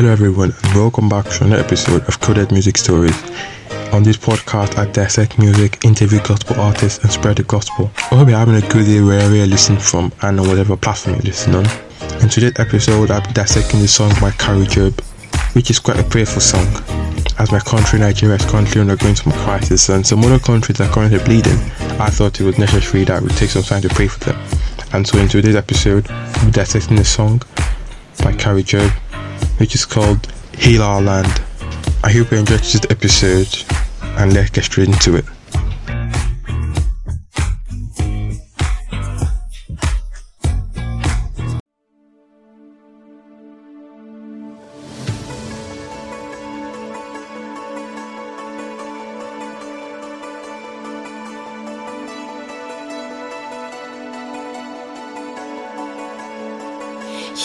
Hello, everyone, and welcome back to another episode of Coded Music Stories. On this podcast, I dissect music, interview gospel artists, and spread the gospel. I hope you're having a good day wherever you're listening from and on whatever platform you're listening on. In today's episode, I'll be dissecting the song by Kari Jobe, which is quite a prayerful song. As my country, Nigeria, is currently undergoing some crisis and some other countries are currently bleeding, I thought it was necessary that we take some time to pray for them. And so in today's episode, we'll be dissecting the song by Kari Jobe, which is called Heal Our Land. I hope you enjoyed this episode and let's get straight into it.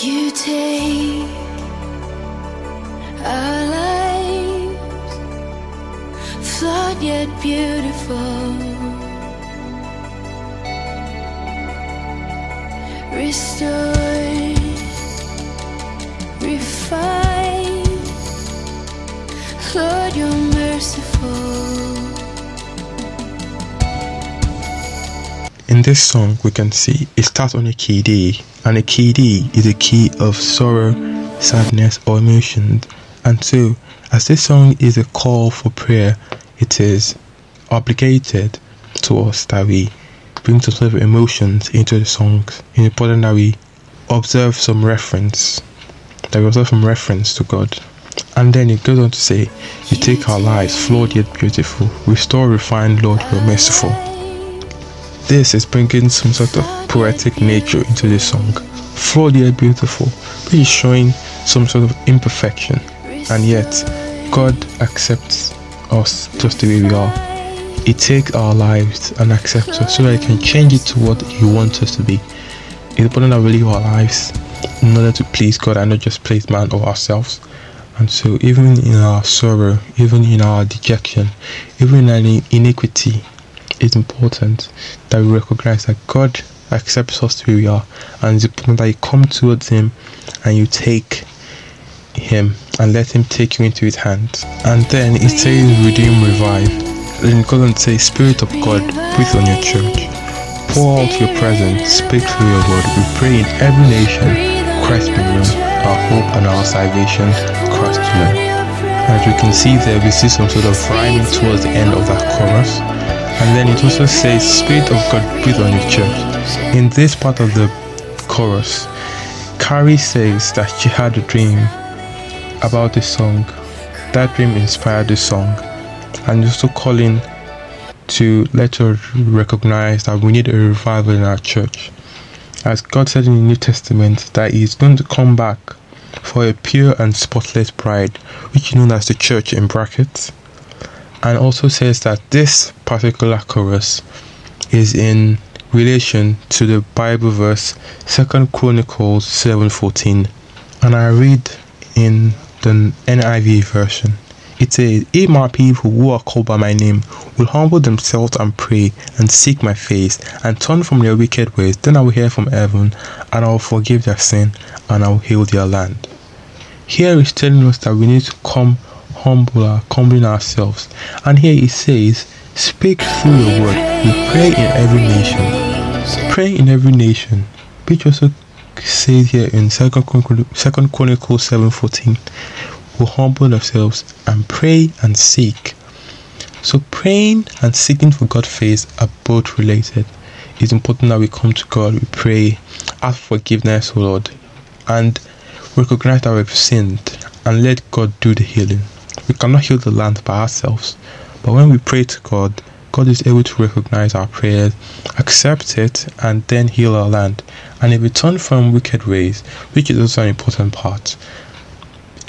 You take yet beautiful. Restore, refine, Lord, you're merciful. In this song, we can see it starts on a key D, and a key D is a key of sorrow, sadness, or emotions. And so, as this song is a call for prayer, it is obligated to us that we bring some sort of emotions into the songs. It's important that we observe some reference, that we observe some reference to God. And then it goes on to say, You take our lives, flawed yet beautiful, restore, refine, Lord, you're merciful. This is bringing some sort of poetic nature into the song. Flawed yet beautiful, is showing some sort of imperfection, and yet God accepts us just the way we are. He takes our lives and accepts us so that He can change it to what He wants us to be. It's important that we live our lives in order to please God and not just please man or ourselves. And so, even in our sorrow, even in our dejection, even in our iniquity, it's important that we recognize that God accepts us the way we are, and it's important that you come towards Him and you take Him and let Him take you into His hands. And then it says, Redeem, revive. Then it goes on to say, Spirit of God, breathe on your church. Pour out your presence, speak through your word. We pray in every nation, Christ be known, our hope and our salvation, Christ known. As we can see there, we see some sort of rhyming towards the end of that chorus. And then it also says, Spirit of God, breathe on your church. In this part of the chorus, Kari says that she had a dream about this song. That dream inspired this song. And also calling to let her recognize that we need a revival in our church. As God said in the New Testament that He is going to come back for a pure and spotless bride, which is known as the church in brackets and also says that this particular chorus is in relation to the Bible verse Second Chronicles 7:14 and I read in the NIV version it says if my people who are called by my name will humble themselves and pray and seek my face and turn from their wicked ways then I will hear from heaven and I will forgive their sin and I will heal their land here is telling us that we need to come humble, humbling ourselves. And here it says, Speak through your word. We pray in every nation. Pray in every nation. Which also says here in Second Second Chronicles seven fourteen, we humble ourselves and pray and seek. So praying and seeking for God's face are both related. It's important that we come to God, we pray, ask forgiveness, O Lord, and recognize that we've sinned and let God do the healing. We cannot heal the land by ourselves, but when we pray to God, God is able to recognize our prayers, accept it, and then heal our land. And if we turn from wicked ways, which is also an important part,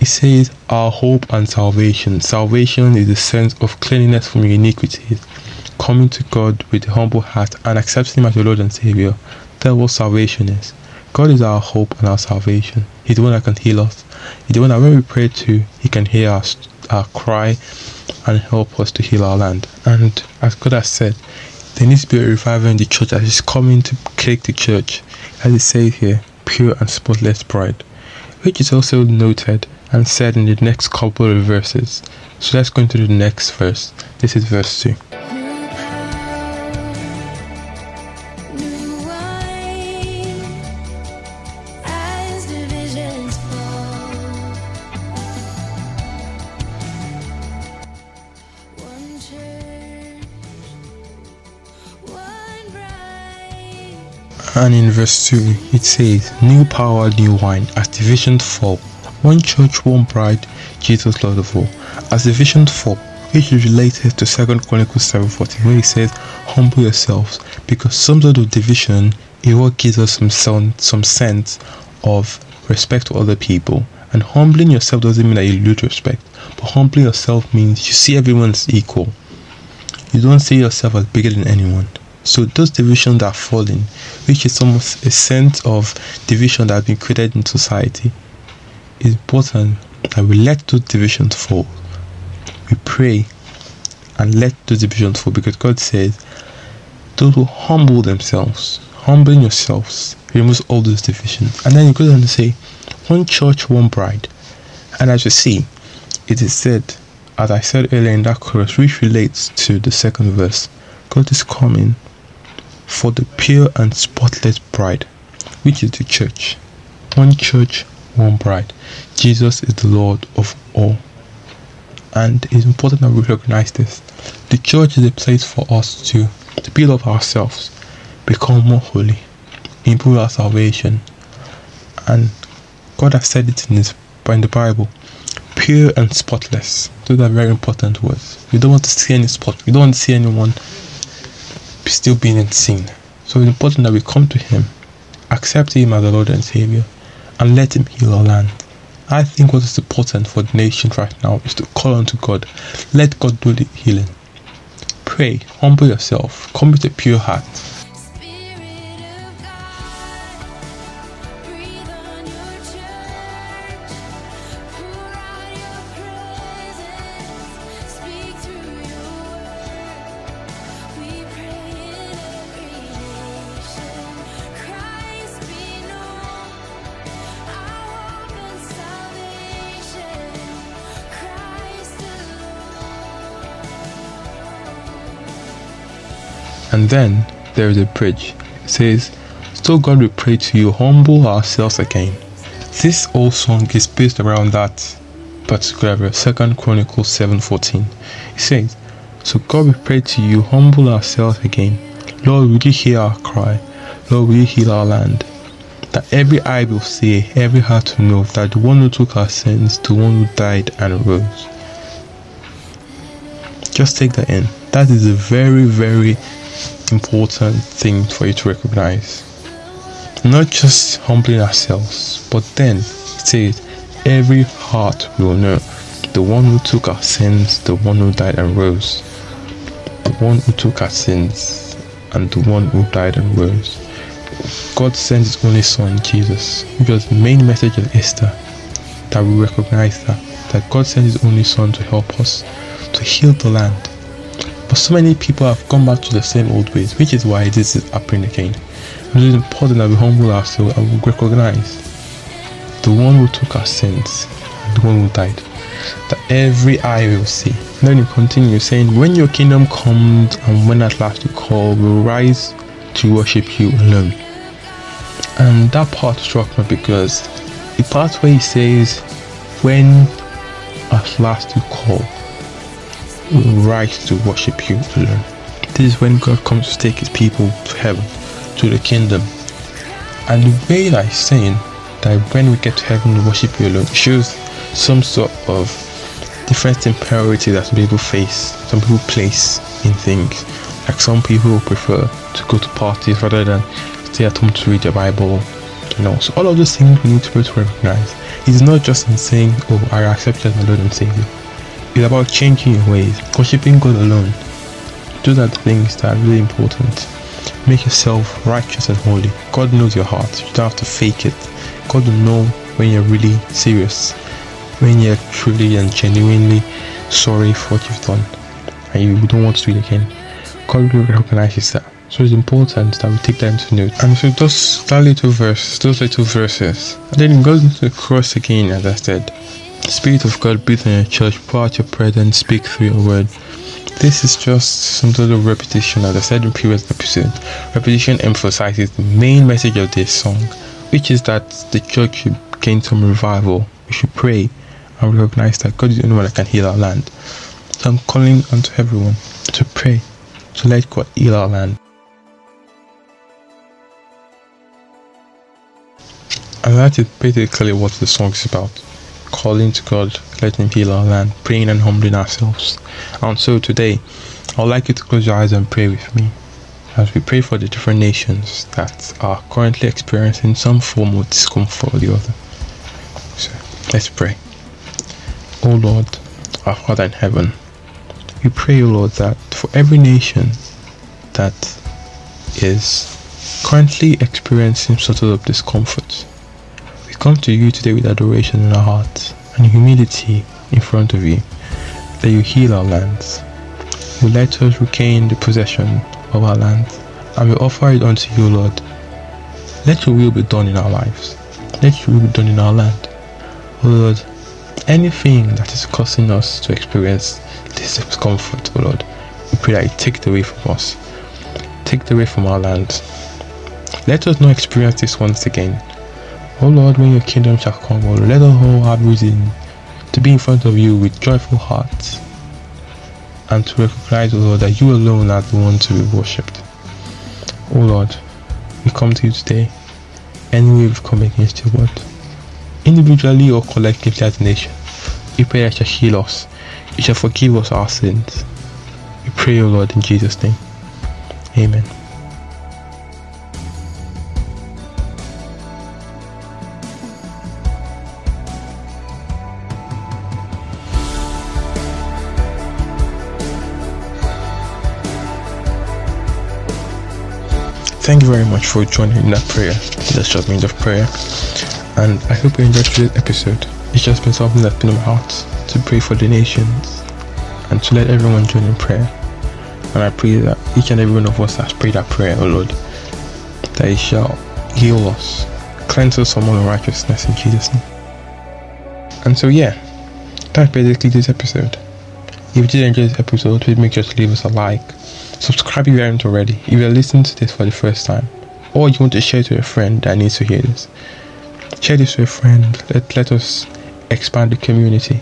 it says our hope and salvation. Salvation is the sense of cleanliness from iniquities, coming to God with a humble heart and accepting Him as your Lord and Savior. That's what salvation is. God is our hope and our salvation. He's the one that can heal us. He's the one that when we pray to, He can hear us our cry and help us to heal our land. And as God has said, there needs to be a revival in the church that is coming to take the church, as it says here, pure and spotless bride. Which is also noted and said in the next couple of verses. So let's go into the next verse. This is verse 2. And in verse 2, it says, New power, new wine, as divisions fall. One church, one bride, Jesus Lord of all. As divisions fall, which is related to 2 Chronicles 7.14, where it says, Humble yourselves, because some sort of division is what gives us some, sound, some sense of respect to other people. And humbling yourself doesn't mean that you lose respect, but humbling yourself means you see everyone as equal. You don't see yourself as bigger than anyone. So those divisions are falling, which is almost a sense of division that has been created in society. It's important that we let those divisions fall. We pray and let those divisions fall because God says those who humble themselves, humbling yourselves, removes all those divisions. And then he goes on to say, one church, one bride. And as you see, it is said, as I said earlier in that chorus, which relates to the second verse, God is coming for the pure and spotless bride, which is the church. One church, one bride. Jesus is the Lord of all. And it's important that we recognize this. The church is a place for us to, to build up ourselves, become more holy, improve our salvation. And God has said it in, his, in the Bible pure and spotless. Those are very important words. We don't want to see any spot. We don't want to see anyone still being in sin. So it's important that we come to Him, accept Him as the Lord and Savior, and let Him heal our land. I think what is important for the nation right now is to call unto God. Let God do the healing. Pray, humble yourself, come with a pure heart. And then there is a bridge. It says, So God we pray to you, humble ourselves again. This whole song is based around that particular verse, Second Chronicles 7:14. It says, So God we pray to you, humble ourselves again. Lord, will you hear our cry? Lord, will you heal our land? That every eye will see, every heart will know that the one who took our sins, the one who died and rose. Just take that in. That is a very, very important thing for you to recognize. Not just humbling ourselves, but then it says, every heart will know the one who took our sins, the one who died and rose. The one who took our sins and the one who died and rose. God sent his only son, Jesus, because the main message of Esther. That we recognize that. That God sent his only son to help us to heal the land. But so many people have gone back to the same old ways, which is why this is happening again. It is important that we humble ourselves and we recognize the one who took our sins the one who died. That every eye will see. And then he continues saying, When your kingdom comes and when at last you call, we'll rise to worship you alone. And that part struck me because the part where he says, When at last you call, right to worship you alone. This is when God comes to take his people to heaven, to the kingdom. And the way that he's saying that when we get to heaven we worship you alone shows some sort of different priority that some people face, some people place in things. Like some people prefer to go to parties rather than stay at home to read the Bible. You know, so all of those things we need to be able to recognize. It's not just in saying, Oh, I accept as my Lord and Savior. It's about changing your ways, worshiping God alone. Those are the things that are really important. Make yourself righteous and holy. God knows your heart. You don't have to fake it. God will know when you're really serious, when you're truly and genuinely sorry for what you've done, and you don't want to do it again. God will recognize that. So it's important that we take that into note. And so those that little verse, those little verses, and then it goes into the cross again, as I said. Spirit of God, breathe on your church, pour out your prayer, and speak through your word. This is just some sort of repetition, as I said in previous episode. Repetition emphasizes the main message of this song, which is that the church should gain some revival. We should pray and recognize that God is the only one that can heal our land. So I'm calling unto everyone to pray, to let God heal our land. And that is basically what the song is about. Calling to God, letting Him heal our land, praying and humbling ourselves. And so today, I'd like you to close your eyes and pray with me as we pray for the different nations that are currently experiencing some form of discomfort or the other. So let's pray. O Lord, our Father in heaven, we pray, O Lord, that for every nation that is currently experiencing sort of discomfort, come to you today with adoration in our hearts and humility in front of you, that you heal our lands. You let us regain the possession of our land, and we offer it unto you, Lord. Let your will be done in our lives. Let your will be done in our land. Lord, anything that is causing us to experience this discomfort, Lord, we pray that you take it away from us. Take it away from our land. Let us not experience this once again. O Lord, when your kingdom shall come, O Lord, let us all have reason to be in front of you with joyful hearts and to recognize, O Lord, that you alone are the one to be worshipped. O Lord, we come to you today. Any way we've come against your word, individually or collectively as a nation, we pray that you shall heal us. You shall forgive us our sins. We pray, O Lord, in Jesus' name. Amen. You very much for joining in that prayer, that short means of prayer. And I hope you enjoyed today's episode. It's just been something that's been on my heart to pray for the nations and to let everyone join in prayer. And I pray that each and every one of us has prayed that prayer, O Lord, that He shall heal us, cleanse us from all unrighteousness in Jesus' name. And so, yeah, that's basically this episode. If you did enjoy this episode, please make sure to leave us a like. Subscribe if you haven't already. If you're listening to this for the first time, or you want to share to a friend that needs to hear this, share this with a friend. Let, let us expand the community,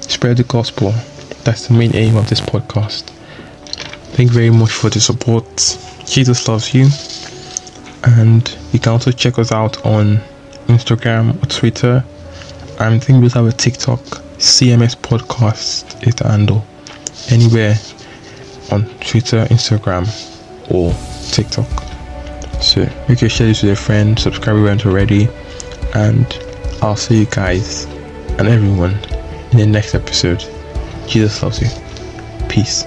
spread the gospel. That's the main aim of this podcast. Thank you very much for the support. Jesus loves you. And you can also check us out on Instagram or Twitter. I'm think we have a TikTok. CMS Podcast is the handle. Anywhere on Twitter, Instagram, or TikTok. So you can share this with a friend, subscribe if you haven't already, and I'll see you guys and everyone in the next episode. Jesus loves you. Peace.